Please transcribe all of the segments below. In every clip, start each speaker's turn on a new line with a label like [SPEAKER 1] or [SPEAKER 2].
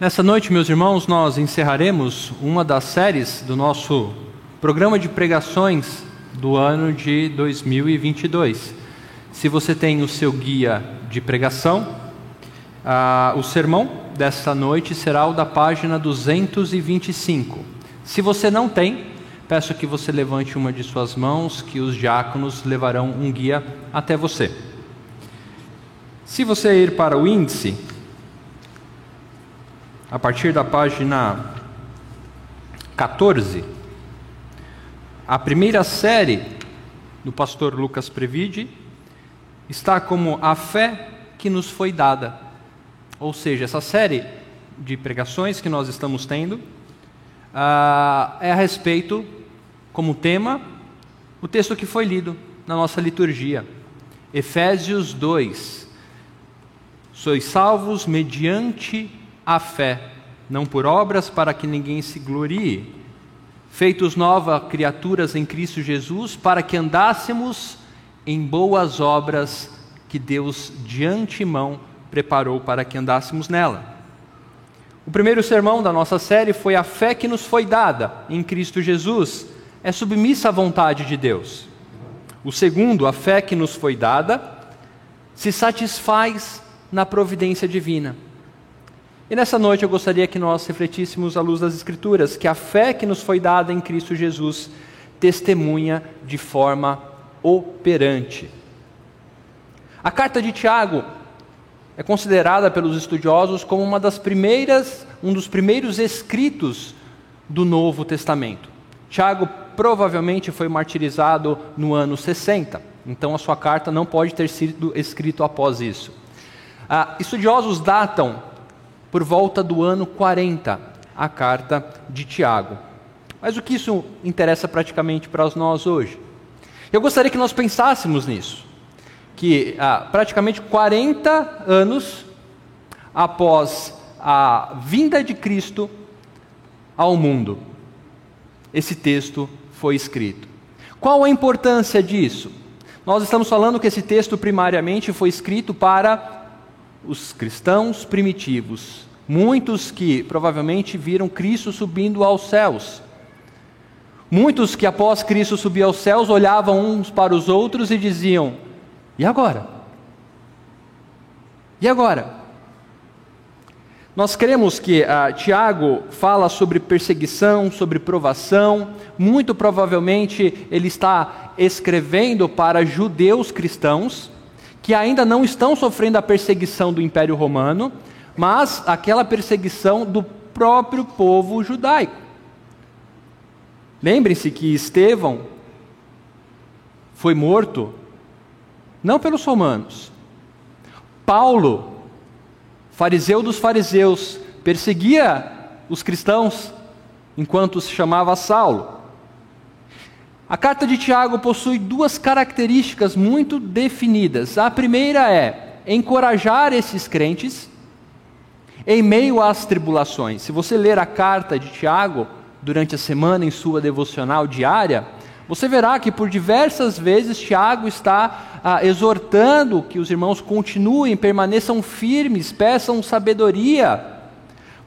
[SPEAKER 1] Nessa noite, meus irmãos, nós encerraremos uma das séries do nosso programa de pregações do ano de 2022. Se você tem o seu guia de pregação, ah, o sermão dessa noite será o da página 225. Se você não tem, peço que você levante uma de suas mãos, que os diáconos levarão um guia até você. Se você ir para o índice, a partir da página 14, a primeira série do pastor Lucas Previde está como a fé que nos foi dada. Ou seja, essa série de pregações que nós estamos tendo uh, é a respeito, como tema, o texto que foi lido na nossa liturgia, Efésios 2. Sois salvos mediante a fé, não por obras para que ninguém se glorie, feitos nova criaturas em Cristo Jesus, para que andássemos em boas obras que Deus de antemão preparou para que andássemos nela. O primeiro sermão da nossa série foi a fé que nos foi dada em Cristo Jesus, é submissa à vontade de Deus. O segundo, a fé que nos foi dada, se satisfaz na providência divina. E nessa noite eu gostaria que nós refletíssemos à luz das Escrituras que a fé que nos foi dada em Cristo Jesus testemunha de forma operante. A carta de Tiago é considerada pelos estudiosos como uma das primeiras, um dos primeiros escritos do Novo Testamento. Tiago provavelmente foi martirizado no ano 60, então a sua carta não pode ter sido escrita após isso. Ah, estudiosos datam por volta do ano 40 a carta de Tiago. Mas o que isso interessa praticamente para nós hoje? Eu gostaria que nós pensássemos nisso que ah, praticamente 40 anos após a vinda de Cristo ao mundo, esse texto foi escrito. Qual a importância disso? Nós estamos falando que esse texto primariamente foi escrito para os cristãos primitivos, muitos que provavelmente viram Cristo subindo aos céus. Muitos que após Cristo subir aos céus olhavam uns para os outros e diziam: e agora? E agora? Nós queremos que uh, Tiago fala sobre perseguição, sobre provação. Muito provavelmente ele está escrevendo para judeus cristãos que ainda não estão sofrendo a perseguição do Império Romano, mas aquela perseguição do próprio povo judaico. Lembrem-se que Estevão foi morto não pelos romanos. Paulo, fariseu dos fariseus, perseguia os cristãos enquanto se chamava Saulo. A carta de Tiago possui duas características muito definidas. A primeira é encorajar esses crentes em meio às tribulações. Se você ler a carta de Tiago durante a semana em sua devocional diária, você verá que por diversas vezes Tiago está ah, exortando que os irmãos continuem, permaneçam firmes, peçam sabedoria.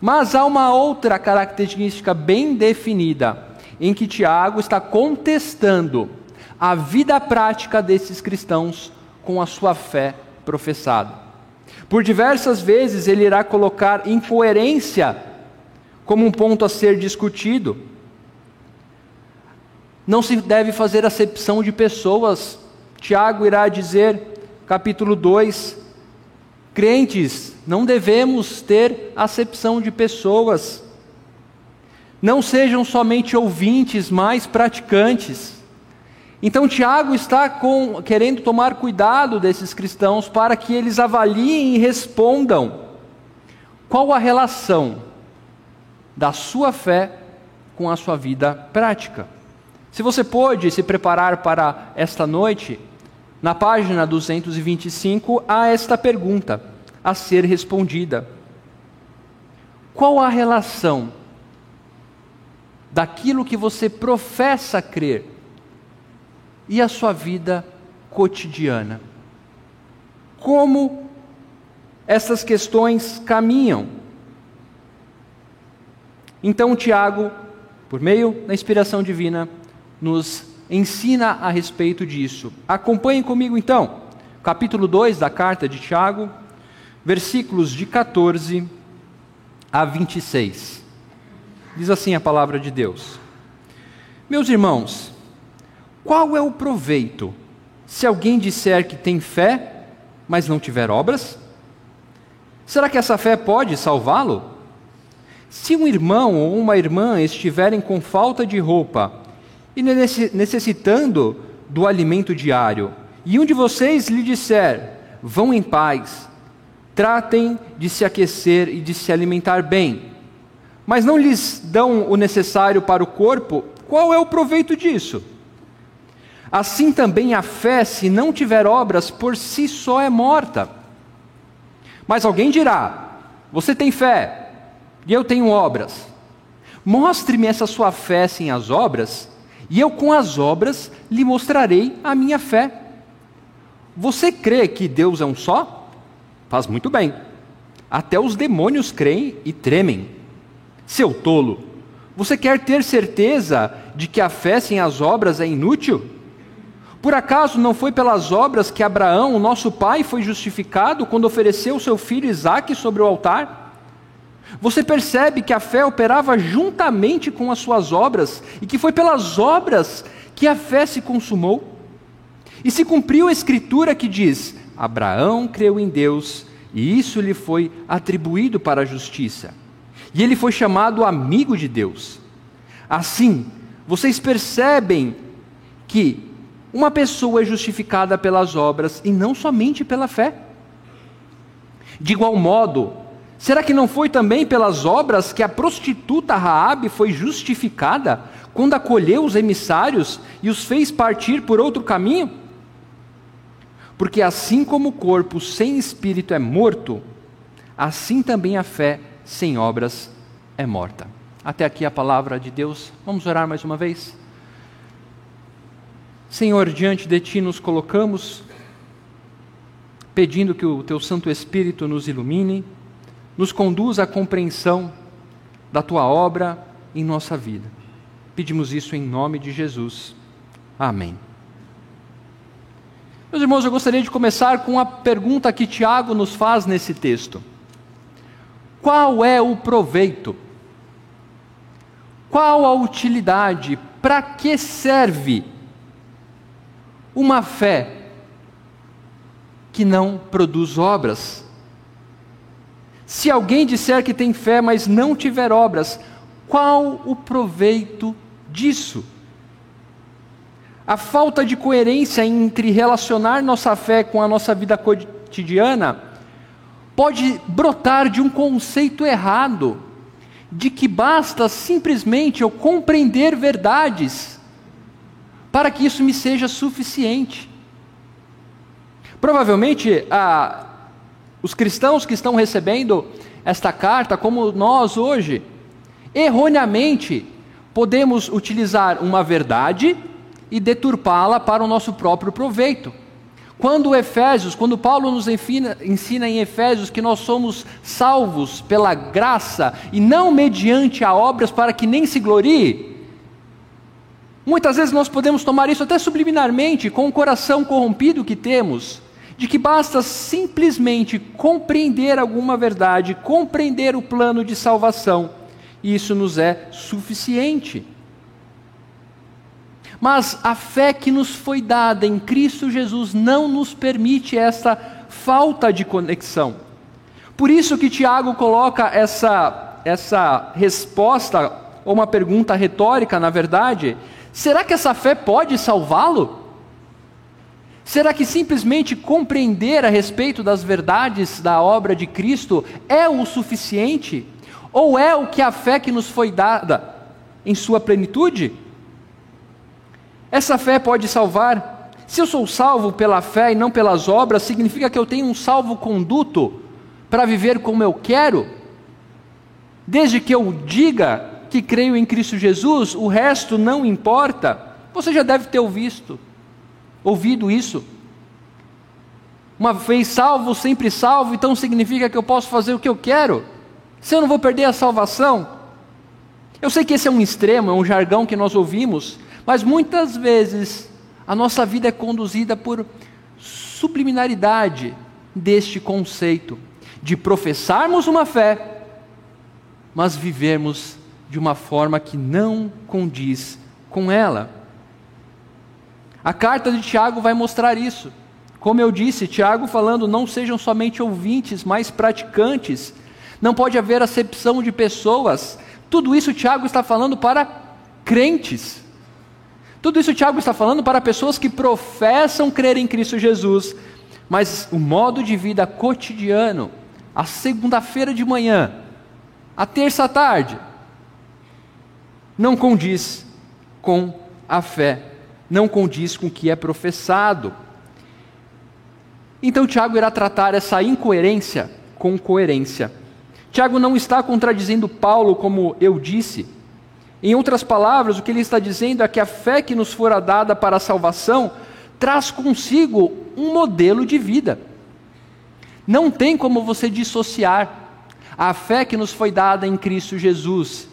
[SPEAKER 1] Mas há uma outra característica bem definida, em que Tiago está contestando a vida prática desses cristãos com a sua fé professada. Por diversas vezes ele irá colocar incoerência como um ponto a ser discutido. Não se deve fazer acepção de pessoas. Tiago irá dizer, capítulo 2, crentes, não devemos ter acepção de pessoas. Não sejam somente ouvintes, mas praticantes. Então Tiago está com, querendo tomar cuidado desses cristãos para que eles avaliem e respondam qual a relação da sua fé com a sua vida prática. Se você pôde se preparar para esta noite, na página 225 há esta pergunta a ser respondida: Qual a relação daquilo que você professa crer e a sua vida cotidiana? Como essas questões caminham? Então, Tiago, por meio da inspiração divina, nos ensina a respeito disso. Acompanhem comigo então, capítulo 2 da carta de Tiago, versículos de 14 a 26. Diz assim a palavra de Deus: Meus irmãos, qual é o proveito se alguém disser que tem fé, mas não tiver obras? Será que essa fé pode salvá-lo? Se um irmão ou uma irmã estiverem com falta de roupa e necessitando do alimento diário, e um de vocês lhe disser: vão em paz, tratem de se aquecer e de se alimentar bem, mas não lhes dão o necessário para o corpo, qual é o proveito disso? Assim também a fé, se não tiver obras, por si só é morta. Mas alguém dirá: Você tem fé, e eu tenho obras. Mostre-me essa sua fé sem as obras, e eu com as obras lhe mostrarei a minha fé. Você crê que Deus é um só? Faz muito bem. Até os demônios creem e tremem. Seu tolo, você quer ter certeza de que a fé sem as obras é inútil? Por acaso não foi pelas obras que Abraão, o nosso pai, foi justificado quando ofereceu seu filho Isaque sobre o altar? Você percebe que a fé operava juntamente com as suas obras e que foi pelas obras que a fé se consumou? E se cumpriu a escritura que diz: Abraão creu em Deus e isso lhe foi atribuído para a justiça. E ele foi chamado amigo de Deus. Assim, vocês percebem que uma pessoa é justificada pelas obras e não somente pela fé. De igual modo, será que não foi também pelas obras que a prostituta Raabe foi justificada quando acolheu os emissários e os fez partir por outro caminho? Porque assim como o corpo sem espírito é morto, assim também a fé sem obras é morta. Até aqui a palavra de Deus. Vamos orar mais uma vez? Senhor, diante de Ti nos colocamos, pedindo que o Teu Santo Espírito nos ilumine, nos conduza à compreensão da Tua obra em nossa vida. Pedimos isso em nome de Jesus. Amém. Meus irmãos, eu gostaria de começar com a pergunta que Tiago nos faz nesse texto: Qual é o proveito? Qual a utilidade? Para que serve uma fé que não produz obras. Se alguém disser que tem fé, mas não tiver obras, qual o proveito disso? A falta de coerência entre relacionar nossa fé com a nossa vida cotidiana pode brotar de um conceito errado, de que basta simplesmente eu compreender verdades para que isso me seja suficiente. Provavelmente, os cristãos que estão recebendo esta carta, como nós hoje, erroneamente podemos utilizar uma verdade e deturpá-la para o nosso próprio proveito. Quando Efésios, quando Paulo nos ensina, ensina em Efésios que nós somos salvos pela graça e não mediante a obras para que nem se glorie, Muitas vezes nós podemos tomar isso até subliminarmente, com o coração corrompido que temos, de que basta simplesmente compreender alguma verdade, compreender o plano de salvação, e isso nos é suficiente. Mas a fé que nos foi dada em Cristo Jesus não nos permite essa falta de conexão. Por isso que Tiago coloca essa, essa resposta, ou uma pergunta retórica, na verdade, Será que essa fé pode salvá-lo? Será que simplesmente compreender a respeito das verdades da obra de Cristo é o suficiente? Ou é o que a fé que nos foi dada em sua plenitude? Essa fé pode salvar? Se eu sou salvo pela fé e não pelas obras, significa que eu tenho um salvo-conduto para viver como eu quero? Desde que eu diga que creio em Cristo Jesus, o resto não importa. Você já deve ter ouvido, ouvido isso. Uma vez salvo, sempre salvo, então significa que eu posso fazer o que eu quero. Se eu não vou perder a salvação, Eu sei que esse é um extremo, é um jargão que nós ouvimos, mas muitas vezes a nossa vida é conduzida por subliminaridade deste conceito de professarmos uma fé, mas vivermos de uma forma que não condiz com ela. A carta de Tiago vai mostrar isso. Como eu disse, Tiago falando, não sejam somente ouvintes, mas praticantes. Não pode haver acepção de pessoas. Tudo isso Tiago está falando para crentes. Tudo isso Tiago está falando para pessoas que professam crer em Cristo Jesus, mas o modo de vida cotidiano, a segunda-feira de manhã, a terça tarde, não condiz com a fé, não condiz com o que é professado. Então Tiago irá tratar essa incoerência com coerência. Tiago não está contradizendo Paulo, como eu disse. Em outras palavras, o que ele está dizendo é que a fé que nos fora dada para a salvação traz consigo um modelo de vida. Não tem como você dissociar. A fé que nos foi dada em Cristo Jesus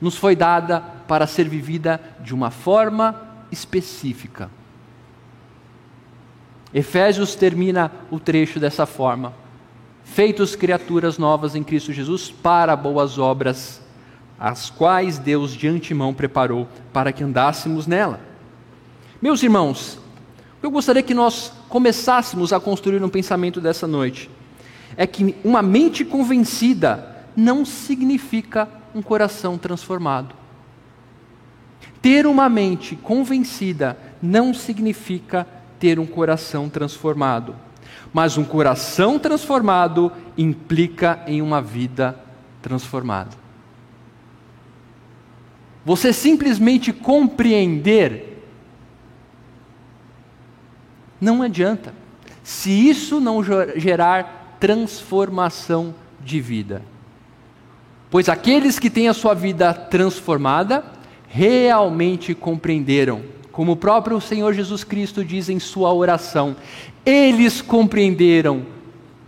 [SPEAKER 1] nos foi dada para ser vivida de uma forma específica. Efésios termina o trecho dessa forma: Feitos criaturas novas em Cristo Jesus para boas obras, as quais Deus de antemão preparou para que andássemos nela. Meus irmãos, eu gostaria que nós começássemos a construir um pensamento dessa noite é que uma mente convencida não significa um coração transformado. Ter uma mente convencida não significa ter um coração transformado. Mas um coração transformado implica em uma vida transformada. Você simplesmente compreender não adianta. Se isso não gerar transformação de vida. Pois aqueles que têm a sua vida transformada realmente compreenderam, como o próprio Senhor Jesus Cristo diz em sua oração: eles compreenderam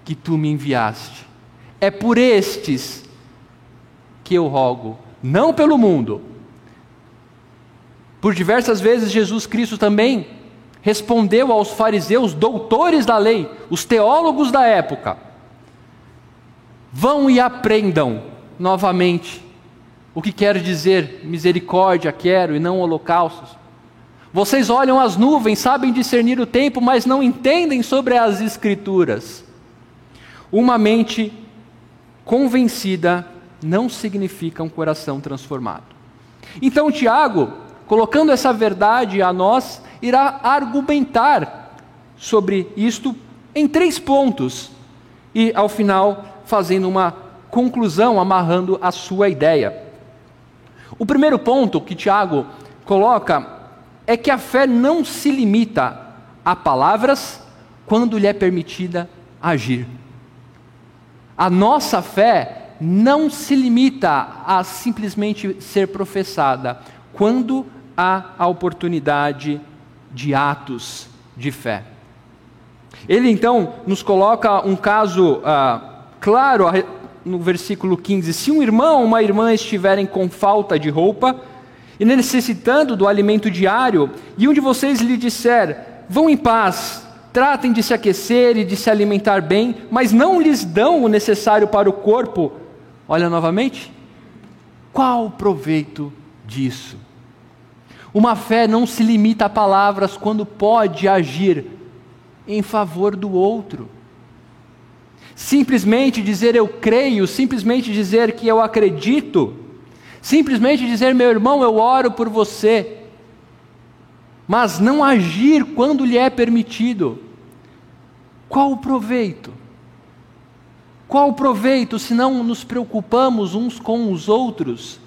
[SPEAKER 1] que tu me enviaste. É por estes que eu rogo, não pelo mundo. Por diversas vezes Jesus Cristo também respondeu aos fariseus, doutores da lei, os teólogos da época: vão e aprendam novamente o que quer dizer misericórdia quero e não holocaustos. Vocês olham as nuvens, sabem discernir o tempo, mas não entendem sobre as Escrituras. Uma mente convencida não significa um coração transformado. Então, Tiago, colocando essa verdade a nós, irá argumentar sobre isto em três pontos e, ao final, fazendo uma conclusão, amarrando a sua ideia. O primeiro ponto que Tiago coloca é que a fé não se limita a palavras quando lhe é permitida agir. A nossa fé não se limita a simplesmente ser professada quando há a oportunidade de atos de fé. Ele então nos coloca um caso ah, claro no versículo 15: Se um irmão ou uma irmã estiverem com falta de roupa e necessitando do alimento diário, e um de vocês lhe disser: Vão em paz, tratem de se aquecer e de se alimentar bem, mas não lhes dão o necessário para o corpo, olha novamente, qual o proveito disso? Uma fé não se limita a palavras quando pode agir em favor do outro. Simplesmente dizer eu creio, simplesmente dizer que eu acredito, simplesmente dizer meu irmão, eu oro por você, mas não agir quando lhe é permitido. Qual o proveito? Qual o proveito se não nos preocupamos uns com os outros?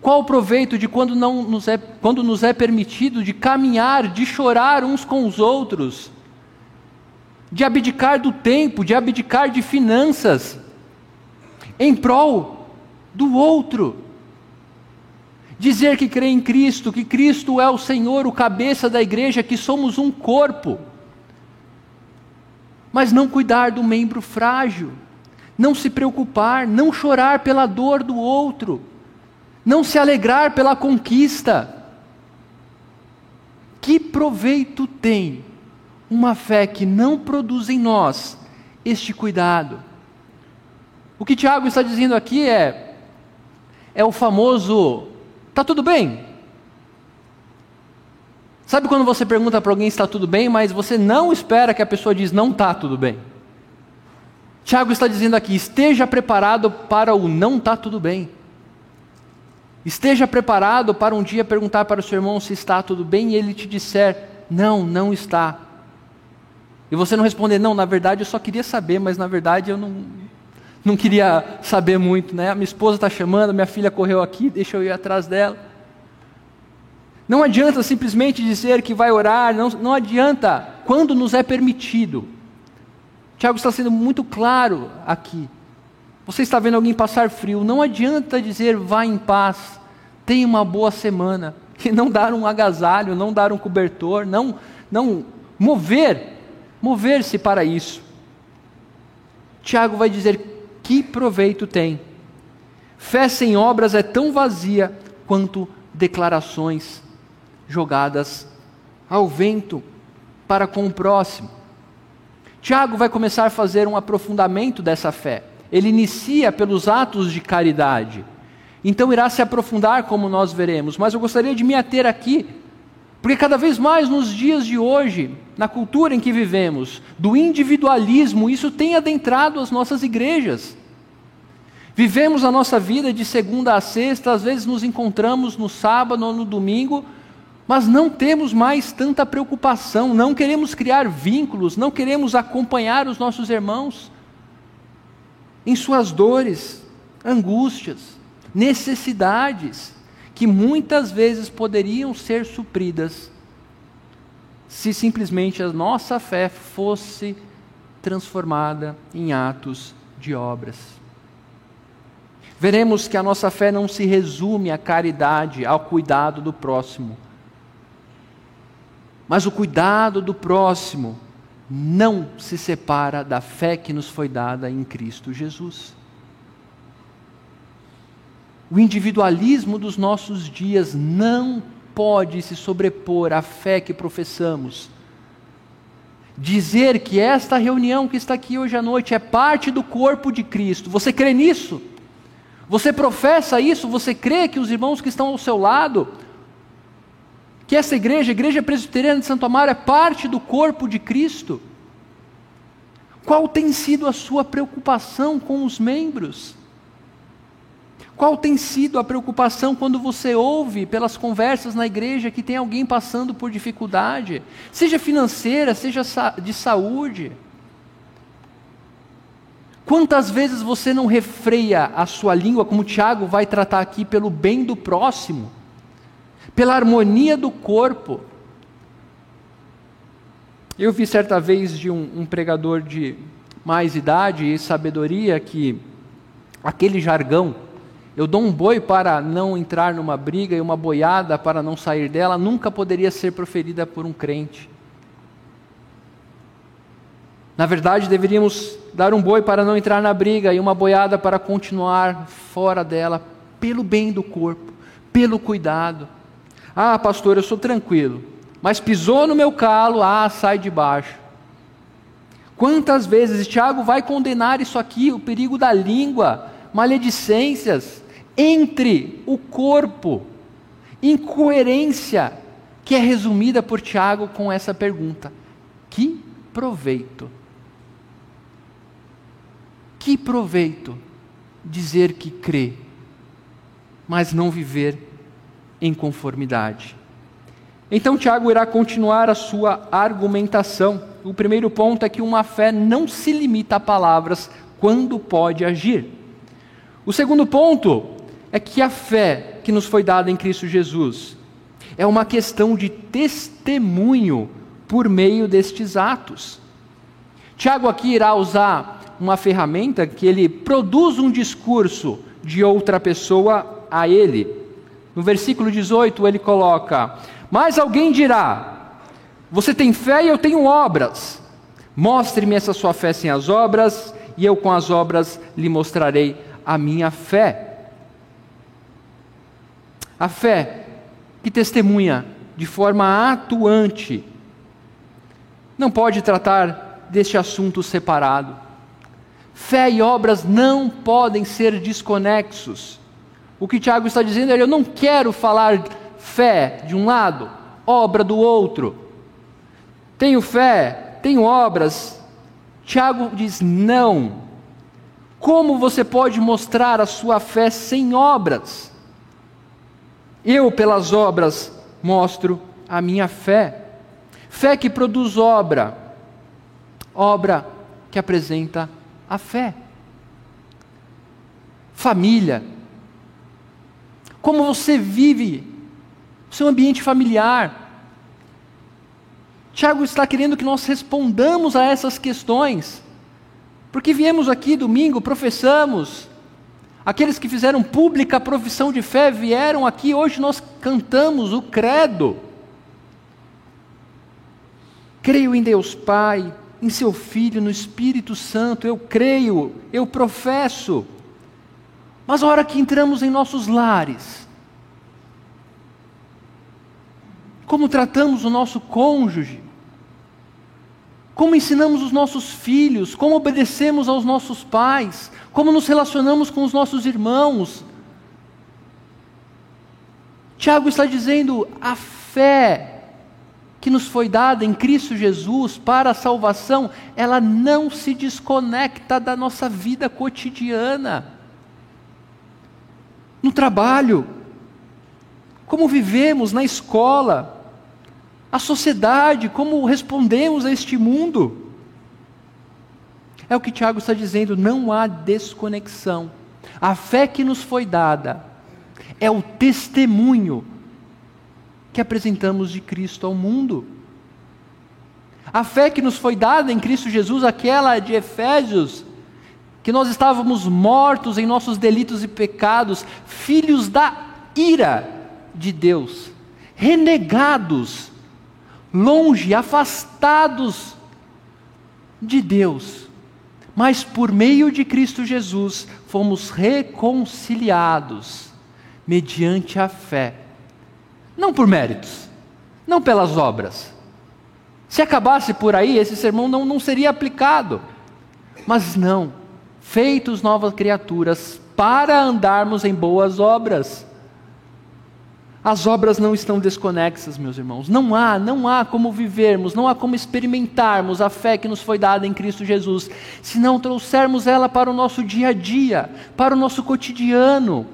[SPEAKER 1] Qual o proveito de quando, não nos é, quando nos é permitido de caminhar, de chorar uns com os outros, de abdicar do tempo, de abdicar de finanças, em prol do outro? Dizer que crê em Cristo, que Cristo é o Senhor, o cabeça da igreja, que somos um corpo, mas não cuidar do membro frágil, não se preocupar, não chorar pela dor do outro não se alegrar pela conquista. Que proveito tem uma fé que não produz em nós este cuidado? O que Tiago está dizendo aqui é é o famoso tá tudo bem? Sabe quando você pergunta para alguém se está tudo bem, mas você não espera que a pessoa diz não está tudo bem? Tiago está dizendo aqui: esteja preparado para o não está tudo bem. Esteja preparado para um dia perguntar para o seu irmão se está tudo bem e ele te disser: não, não está. E você não responder: não, na verdade eu só queria saber, mas na verdade eu não, não queria saber muito. Né? Minha esposa está chamando, minha filha correu aqui, deixa eu ir atrás dela. Não adianta simplesmente dizer que vai orar, não, não adianta quando nos é permitido. Tiago está sendo muito claro aqui. Você está vendo alguém passar frio, não adianta dizer vá em paz, tenha uma boa semana, e não dar um agasalho, não dar um cobertor, não, não mover, mover-se para isso. Tiago vai dizer que proveito tem. Fé sem obras é tão vazia quanto declarações jogadas ao vento para com o próximo. Tiago vai começar a fazer um aprofundamento dessa fé. Ele inicia pelos atos de caridade. Então irá se aprofundar, como nós veremos. Mas eu gostaria de me ater aqui, porque cada vez mais nos dias de hoje, na cultura em que vivemos, do individualismo, isso tem adentrado as nossas igrejas. Vivemos a nossa vida de segunda a sexta, às vezes nos encontramos no sábado ou no domingo, mas não temos mais tanta preocupação, não queremos criar vínculos, não queremos acompanhar os nossos irmãos em suas dores, angústias, necessidades, que muitas vezes poderiam ser supridas se simplesmente a nossa fé fosse transformada em atos de obras. Veremos que a nossa fé não se resume à caridade, ao cuidado do próximo mas o cuidado do próximo não se separa da fé que nos foi dada em Cristo Jesus. O individualismo dos nossos dias não pode se sobrepor à fé que professamos. Dizer que esta reunião que está aqui hoje à noite é parte do corpo de Cristo, você crê nisso? Você professa isso? Você crê que os irmãos que estão ao seu lado que essa igreja, a Igreja Presbiteriana de Santo Amaro, é parte do corpo de Cristo? Qual tem sido a sua preocupação com os membros? Qual tem sido a preocupação quando você ouve pelas conversas na igreja que tem alguém passando por dificuldade, seja financeira, seja de saúde? Quantas vezes você não refreia a sua língua, como Tiago vai tratar aqui, pelo bem do próximo? Pela harmonia do corpo. Eu vi certa vez de um, um pregador de mais idade e sabedoria que aquele jargão, eu dou um boi para não entrar numa briga e uma boiada para não sair dela, nunca poderia ser proferida por um crente. Na verdade, deveríamos dar um boi para não entrar na briga e uma boiada para continuar fora dela, pelo bem do corpo, pelo cuidado. Ah, pastor, eu sou tranquilo. Mas pisou no meu calo, ah, sai de baixo. Quantas vezes Tiago vai condenar isso aqui, o perigo da língua, maledicências entre o corpo, incoerência, que é resumida por Tiago com essa pergunta: que proveito? Que proveito dizer que crê, mas não viver em conformidade. Então, Tiago irá continuar a sua argumentação. O primeiro ponto é que uma fé não se limita a palavras quando pode agir. O segundo ponto é que a fé que nos foi dada em Cristo Jesus é uma questão de testemunho por meio destes atos. Tiago aqui irá usar uma ferramenta que ele produz um discurso de outra pessoa a ele. No versículo 18 ele coloca: Mas alguém dirá: Você tem fé e eu tenho obras. Mostre-me essa sua fé sem as obras, e eu com as obras lhe mostrarei a minha fé. A fé que testemunha de forma atuante não pode tratar deste assunto separado. Fé e obras não podem ser desconexos. O que Tiago está dizendo é: eu não quero falar fé de um lado, obra do outro. Tenho fé, tenho obras. Tiago diz: não. Como você pode mostrar a sua fé sem obras? Eu, pelas obras, mostro a minha fé. Fé que produz obra, obra que apresenta a fé. Família. Como você vive o seu ambiente familiar. Tiago está querendo que nós respondamos a essas questões. Porque viemos aqui domingo, professamos, aqueles que fizeram pública a profissão de fé vieram aqui, hoje nós cantamos o credo. Creio em Deus Pai, em Seu Filho, no Espírito Santo, eu creio, eu professo. Mas a hora que entramos em nossos lares, como tratamos o nosso cônjuge, como ensinamos os nossos filhos, como obedecemos aos nossos pais, como nos relacionamos com os nossos irmãos. Tiago está dizendo: a fé que nos foi dada em Cristo Jesus para a salvação, ela não se desconecta da nossa vida cotidiana. No trabalho, como vivemos na escola, a sociedade, como respondemos a este mundo. É o que Tiago está dizendo, não há desconexão. A fé que nos foi dada é o testemunho que apresentamos de Cristo ao mundo. A fé que nos foi dada em Cristo Jesus, aquela de Efésios, que nós estávamos mortos em nossos delitos e pecados, filhos da ira de Deus, renegados longe, afastados de Deus. Mas por meio de Cristo Jesus fomos reconciliados mediante a fé. Não por méritos, não pelas obras. Se acabasse por aí, esse sermão não, não seria aplicado. Mas não, feitos novas criaturas para andarmos em boas obras. As obras não estão desconexas, meus irmãos. Não há, não há como vivermos, não há como experimentarmos a fé que nos foi dada em Cristo Jesus, se não trouxermos ela para o nosso dia a dia, para o nosso cotidiano.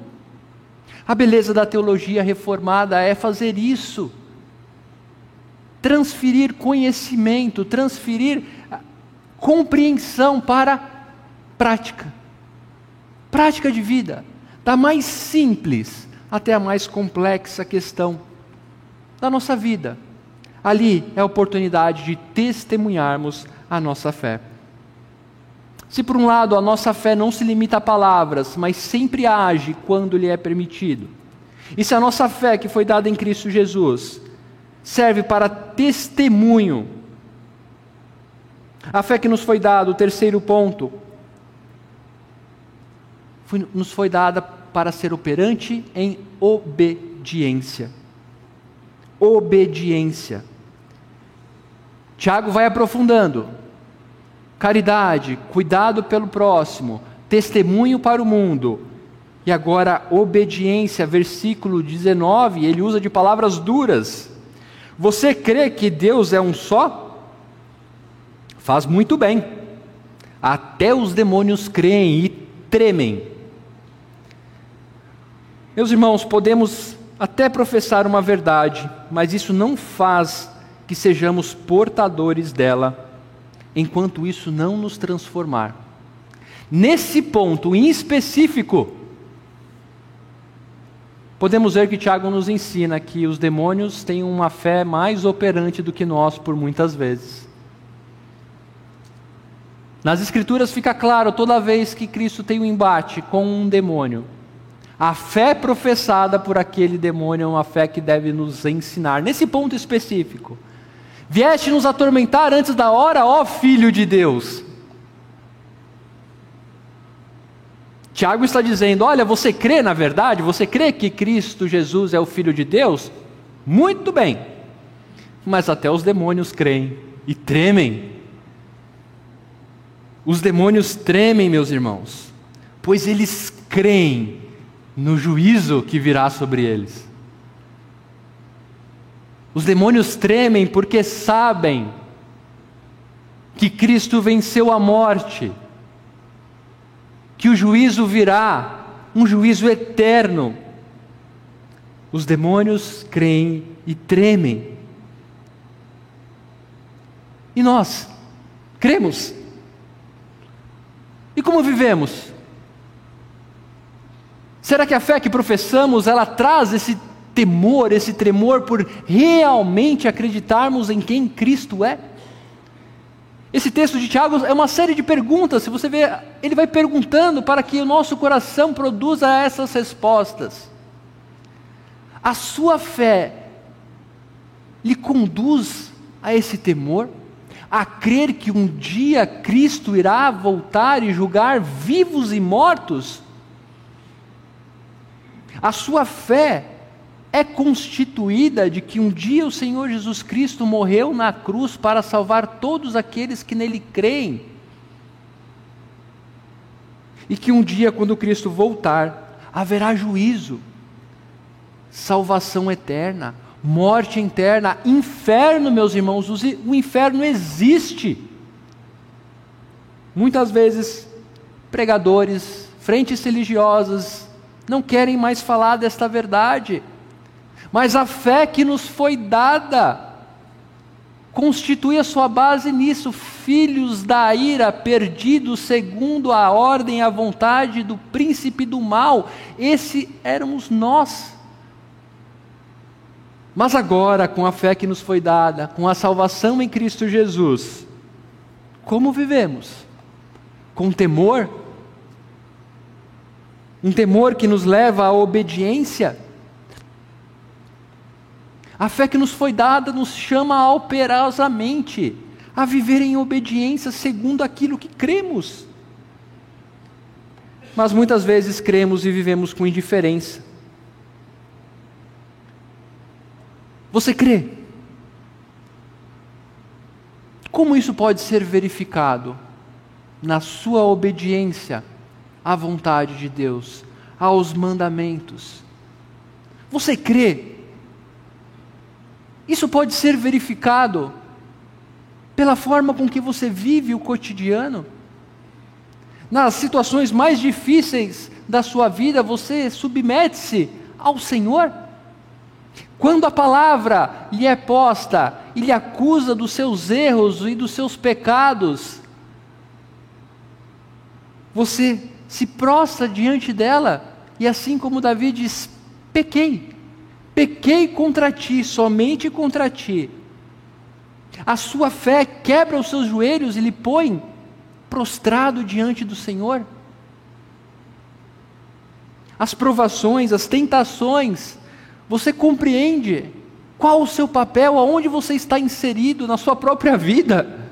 [SPEAKER 1] A beleza da teologia reformada é fazer isso. Transferir conhecimento, transferir ah, compreensão para prática. Prática de vida, da mais simples até a mais complexa questão da nossa vida. Ali é a oportunidade de testemunharmos a nossa fé. Se por um lado a nossa fé não se limita a palavras, mas sempre age quando lhe é permitido, e se a nossa fé que foi dada em Cristo Jesus serve para testemunho, a fé que nos foi dada, o terceiro ponto, nos foi dada para ser operante em obediência. Obediência. Tiago vai aprofundando. Caridade, cuidado pelo próximo, testemunho para o mundo. E agora, obediência, versículo 19, ele usa de palavras duras. Você crê que Deus é um só? Faz muito bem. Até os demônios creem e tremem. Meus irmãos, podemos até professar uma verdade, mas isso não faz que sejamos portadores dela, enquanto isso não nos transformar. Nesse ponto em específico, podemos ver que Tiago nos ensina que os demônios têm uma fé mais operante do que nós por muitas vezes. Nas Escrituras fica claro toda vez que Cristo tem um embate com um demônio, a fé professada por aquele demônio é uma fé que deve nos ensinar, nesse ponto específico. Vieste nos atormentar antes da hora, ó Filho de Deus. Tiago está dizendo: olha, você crê na verdade? Você crê que Cristo Jesus é o Filho de Deus? Muito bem, mas até os demônios creem e tremem. Os demônios tremem, meus irmãos, pois eles creem no juízo que virá sobre eles. Os demônios tremem porque sabem que Cristo venceu a morte, que o juízo virá, um juízo eterno. Os demônios creem e tremem. E nós, cremos? E como vivemos? Será que a fé que professamos, ela traz esse temor, esse tremor por realmente acreditarmos em quem Cristo é? Esse texto de Tiago é uma série de perguntas, se você ver, ele vai perguntando para que o nosso coração produza essas respostas. A sua fé lhe conduz a esse temor, a crer que um dia Cristo irá voltar e julgar vivos e mortos? A sua fé é constituída de que um dia o Senhor Jesus Cristo morreu na cruz para salvar todos aqueles que nele creem. E que um dia, quando Cristo voltar, haverá juízo, salvação eterna, morte eterna, inferno, meus irmãos, o inferno existe. Muitas vezes, pregadores, frentes religiosas, não querem mais falar desta verdade. Mas a fé que nos foi dada constitui a sua base nisso, filhos da ira, perdidos segundo a ordem e a vontade do príncipe do mal. Esse éramos nós. Mas agora, com a fé que nos foi dada, com a salvação em Cristo Jesus, como vivemos? Com temor? Um temor que nos leva à obediência. A fé que nos foi dada nos chama operosamente a viver em obediência segundo aquilo que cremos. Mas muitas vezes cremos e vivemos com indiferença. Você crê? Como isso pode ser verificado? Na sua obediência à vontade de Deus, aos mandamentos. Você crê? Isso pode ser verificado pela forma com que você vive o cotidiano. Nas situações mais difíceis da sua vida, você submete-se ao Senhor. Quando a palavra lhe é posta e lhe acusa dos seus erros e dos seus pecados, você se prostra diante dela, e assim como Davi diz: pequei, pequei contra ti, somente contra ti. A sua fé quebra os seus joelhos e lhe põe prostrado diante do Senhor. As provações, as tentações, você compreende qual o seu papel, aonde você está inserido na sua própria vida.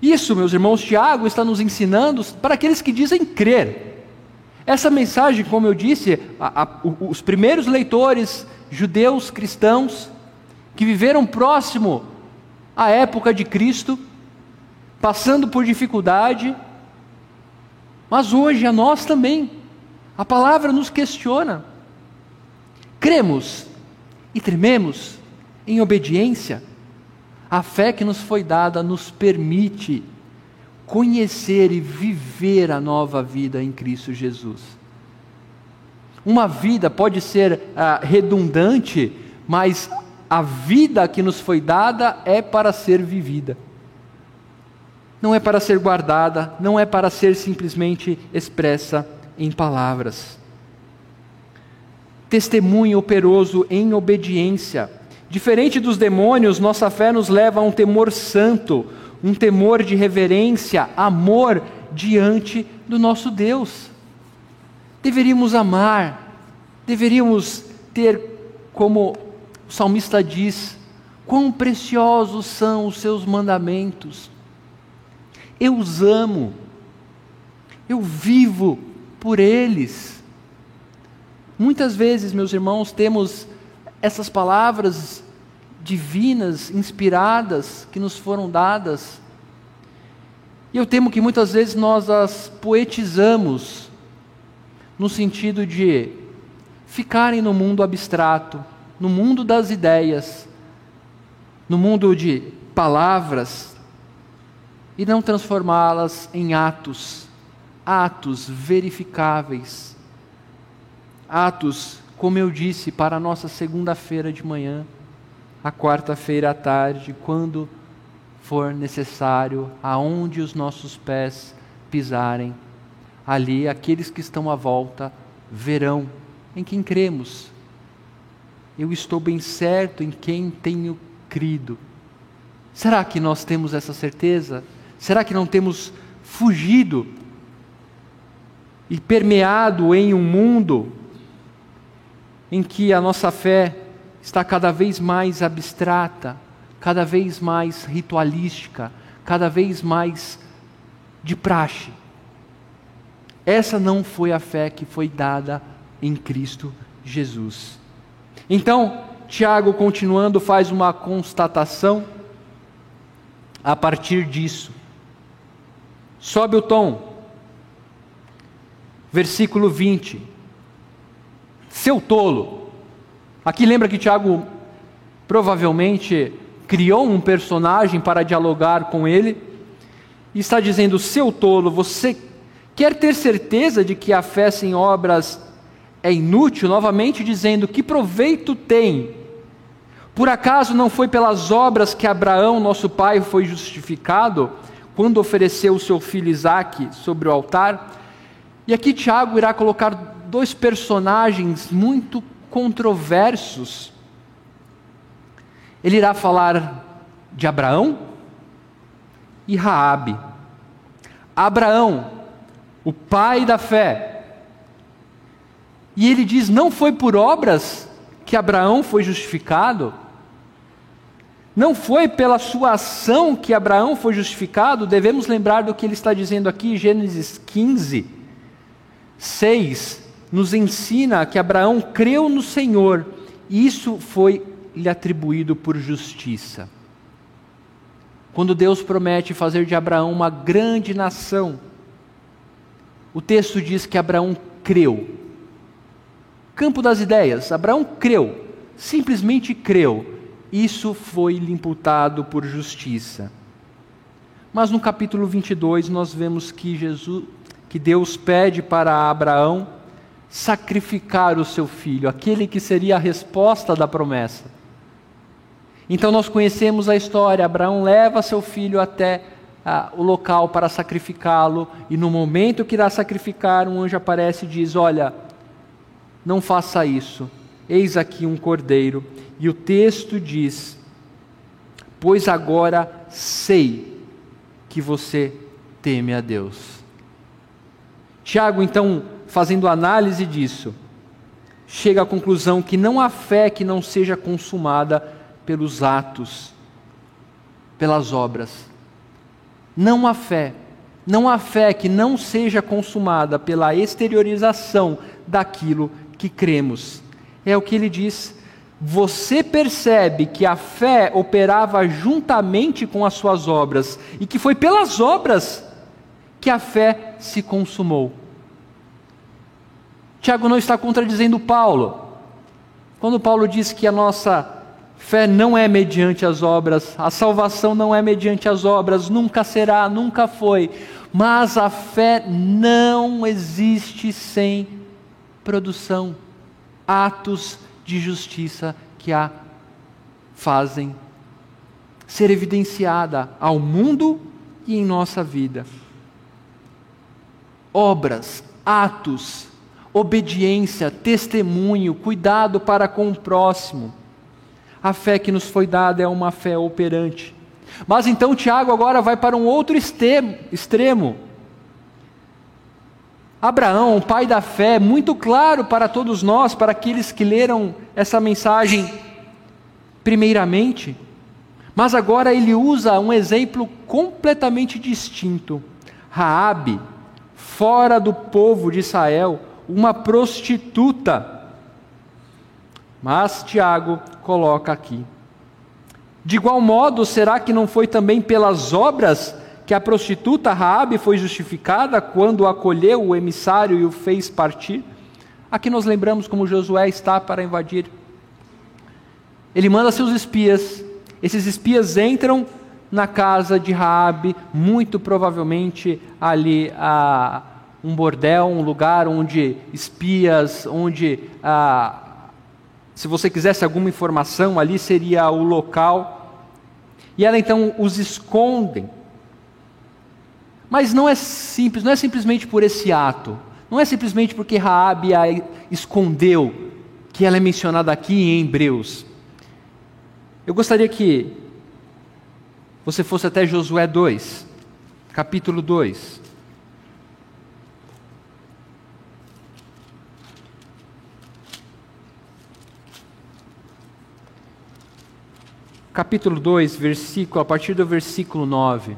[SPEAKER 1] Isso, meus irmãos, Tiago está nos ensinando para aqueles que dizem crer. Essa mensagem, como eu disse, a, a, os primeiros leitores judeus cristãos que viveram próximo à época de Cristo, passando por dificuldade, mas hoje a nós também, a palavra nos questiona. Cremos e trememos em obediência a fé que nos foi dada nos permite conhecer e viver a nova vida em Cristo Jesus. Uma vida pode ser ah, redundante, mas a vida que nos foi dada é para ser vivida. Não é para ser guardada, não é para ser simplesmente expressa em palavras. Testemunho operoso em obediência Diferente dos demônios, nossa fé nos leva a um temor santo, um temor de reverência, amor diante do nosso Deus. Deveríamos amar, deveríamos ter, como o salmista diz, quão preciosos são os seus mandamentos. Eu os amo, Eu vivo por eles. Muitas vezes, meus irmãos, temos essas palavras divinas, inspiradas, que nos foram dadas, e eu temo que muitas vezes nós as poetizamos, no sentido de ficarem no mundo abstrato, no mundo das ideias, no mundo de palavras, e não transformá-las em atos, atos verificáveis, atos, como eu disse, para a nossa segunda-feira de manhã, a quarta-feira à tarde, quando for necessário, aonde os nossos pés pisarem, ali aqueles que estão à volta verão em quem cremos. Eu estou bem certo em quem tenho crido. Será que nós temos essa certeza? Será que não temos fugido e permeado em um mundo em que a nossa fé está cada vez mais abstrata, cada vez mais ritualística, cada vez mais de praxe. Essa não foi a fé que foi dada em Cristo Jesus. Então, Tiago, continuando, faz uma constatação a partir disso. Sobe o tom. Versículo 20. Seu tolo. Aqui lembra que Tiago provavelmente criou um personagem para dialogar com ele, e está dizendo: seu tolo, você quer ter certeza de que a fé sem obras é inútil? Novamente dizendo: que proveito tem? Por acaso não foi pelas obras que Abraão, nosso pai, foi justificado, quando ofereceu o seu filho Isaque sobre o altar? E aqui Tiago irá colocar dois personagens muito controversos ele irá falar de Abraão e Raabe. Abraão, o pai da fé. E ele diz: "Não foi por obras que Abraão foi justificado? Não foi pela sua ação que Abraão foi justificado? Devemos lembrar do que ele está dizendo aqui, Gênesis 15, 6, nos ensina que Abraão creu no Senhor, e isso foi lhe atribuído por justiça. Quando Deus promete fazer de Abraão uma grande nação, o texto diz que Abraão creu. Campo das ideias, Abraão creu, simplesmente creu. Isso foi lhe imputado por justiça. Mas no capítulo 22 nós vemos que Jesus, que Deus pede para Abraão sacrificar o seu filho, aquele que seria a resposta da promessa. Então nós conhecemos a história: Abraão leva seu filho até ah, o local para sacrificá-lo, e no momento que irá sacrificar, um anjo aparece e diz: Olha, não faça isso, eis aqui um cordeiro. E o texto diz: Pois agora sei que você teme a Deus. Tiago, então, fazendo análise disso, chega à conclusão que não há fé que não seja consumada pelos atos, pelas obras. Não há fé, não há fé que não seja consumada pela exteriorização daquilo que cremos. É o que ele diz. Você percebe que a fé operava juntamente com as suas obras e que foi pelas obras que a fé se consumou. Tiago não está contradizendo Paulo. Quando Paulo diz que a nossa Fé não é mediante as obras, a salvação não é mediante as obras, nunca será, nunca foi. Mas a fé não existe sem produção, atos de justiça que a fazem ser evidenciada ao mundo e em nossa vida. Obras, atos, obediência, testemunho, cuidado para com o próximo a fé que nos foi dada é uma fé operante. Mas então Tiago agora vai para um outro extremo. Abraão, pai da fé, muito claro para todos nós, para aqueles que leram essa mensagem primeiramente. Mas agora ele usa um exemplo completamente distinto. Raabe fora do povo de Israel, uma prostituta. Mas Tiago coloca aqui: de igual modo, será que não foi também pelas obras que a prostituta Raabe foi justificada quando acolheu o emissário e o fez partir? Aqui nós lembramos como Josué está para invadir. Ele manda seus espias. Esses espias entram na casa de Raabe, muito provavelmente ali a um bordel, um lugar onde espias, onde ah, se você quisesse alguma informação ali seria o local. E ela então os esconde. Mas não é simples, não é simplesmente por esse ato. Não é simplesmente porque Raabe a escondeu que ela é mencionada aqui em Hebreus. Eu gostaria que você fosse até Josué 2, capítulo 2. Capítulo 2, versículo, a partir do versículo 9.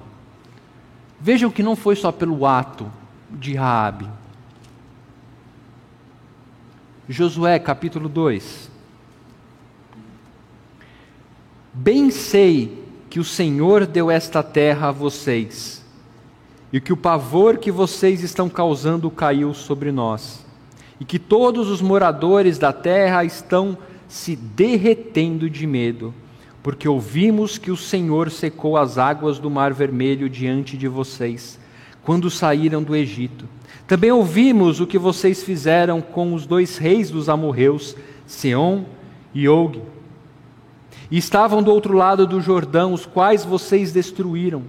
[SPEAKER 1] Vejam que não foi só pelo ato de Raabe. Josué, capítulo 2. Bem sei que o Senhor deu esta terra a vocês, e que o pavor que vocês estão causando caiu sobre nós, e que todos os moradores da terra estão se derretendo de medo porque ouvimos que o Senhor secou as águas do Mar Vermelho diante de vocês, quando saíram do Egito. Também ouvimos o que vocês fizeram com os dois reis dos amorreus, Seom e Og. E estavam do outro lado do Jordão, os quais vocês destruíram.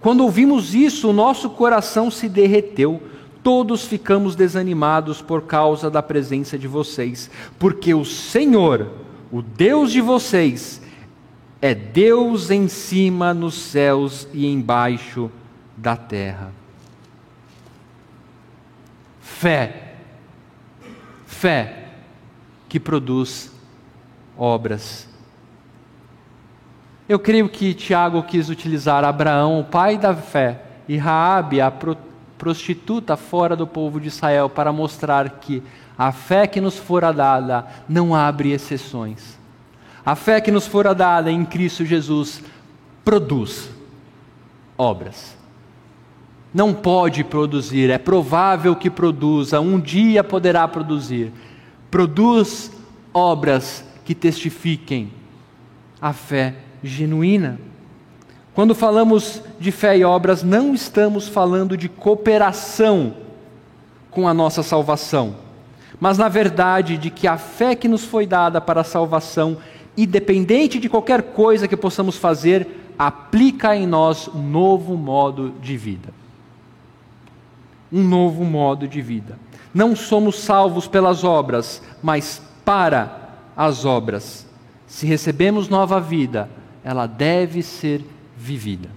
[SPEAKER 1] Quando ouvimos isso, o nosso coração se derreteu. Todos ficamos desanimados por causa da presença de vocês, porque o Senhor, o Deus de vocês, é Deus em cima nos céus e embaixo da terra. Fé, fé que produz obras. Eu creio que Tiago quis utilizar Abraão, o pai da fé, e Raabe, a prostituta fora do povo de Israel, para mostrar que a fé que nos fora dada não abre exceções. A fé que nos fora dada em Cristo Jesus produz obras. Não pode produzir, é provável que produza, um dia poderá produzir. Produz obras que testifiquem a fé genuína. Quando falamos de fé e obras, não estamos falando de cooperação com a nossa salvação, mas na verdade de que a fé que nos foi dada para a salvação independente de qualquer coisa que possamos fazer, aplica em nós um novo modo de vida. Um novo modo de vida. Não somos salvos pelas obras, mas para as obras. Se recebemos nova vida, ela deve ser vivida.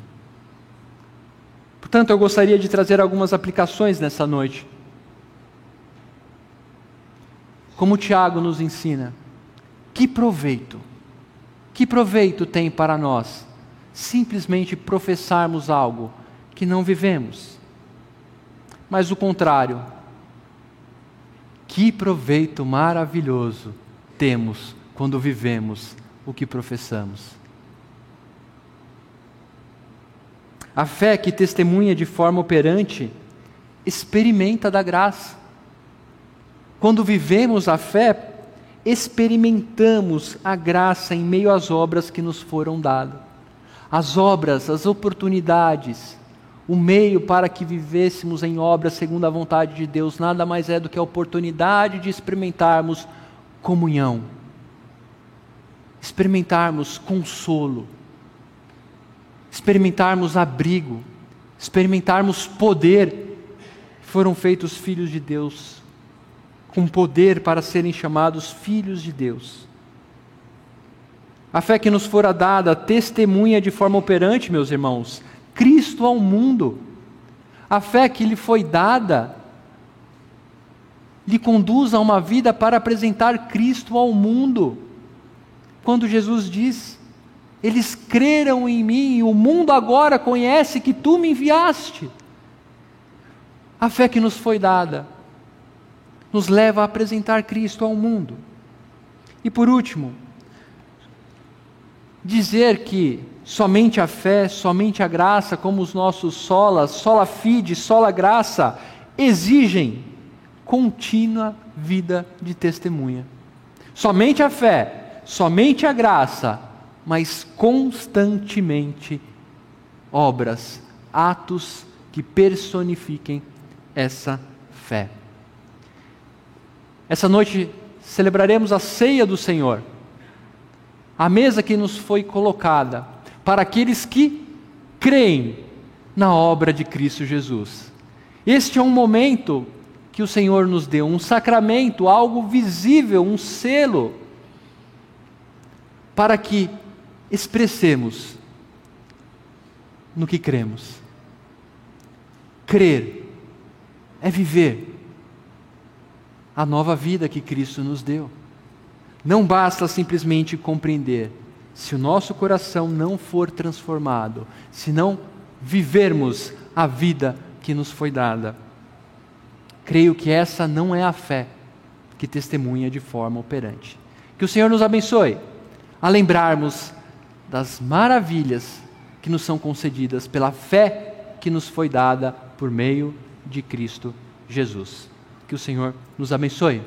[SPEAKER 1] Portanto, eu gostaria de trazer algumas aplicações nessa noite. Como Tiago nos ensina, que proveito que proveito tem para nós simplesmente professarmos algo que não vivemos? Mas o contrário, que proveito maravilhoso temos quando vivemos o que professamos. A fé que testemunha de forma operante experimenta da graça. Quando vivemos a fé, experimentamos a graça em meio às obras que nos foram dadas. As obras, as oportunidades, o meio para que vivêssemos em obras segundo a vontade de Deus, nada mais é do que a oportunidade de experimentarmos comunhão, experimentarmos consolo, experimentarmos abrigo, experimentarmos poder. Foram feitos filhos de Deus com poder para serem chamados filhos de Deus. A fé que nos fora dada testemunha de forma operante, meus irmãos, Cristo ao mundo. A fé que lhe foi dada lhe conduz a uma vida para apresentar Cristo ao mundo. Quando Jesus diz: Eles creram em mim, e o mundo agora conhece que tu me enviaste. A fé que nos foi dada nos leva a apresentar Cristo ao mundo. E por último, dizer que somente a fé, somente a graça, como os nossos solas, sola fide, sola graça, exigem contínua vida de testemunha. Somente a fé, somente a graça, mas constantemente obras, atos que personifiquem essa fé. Essa noite celebraremos a ceia do Senhor, a mesa que nos foi colocada para aqueles que creem na obra de Cristo Jesus. Este é um momento que o Senhor nos deu, um sacramento, algo visível, um selo, para que expressemos no que cremos. Crer é viver a nova vida que Cristo nos deu. Não basta simplesmente compreender, se o nosso coração não for transformado, se não vivermos a vida que nos foi dada. Creio que essa não é a fé que testemunha de forma operante. Que o Senhor nos abençoe a lembrarmos das maravilhas que nos são concedidas pela fé que nos foi dada por meio de Cristo Jesus. Que o Senhor nos abençoe.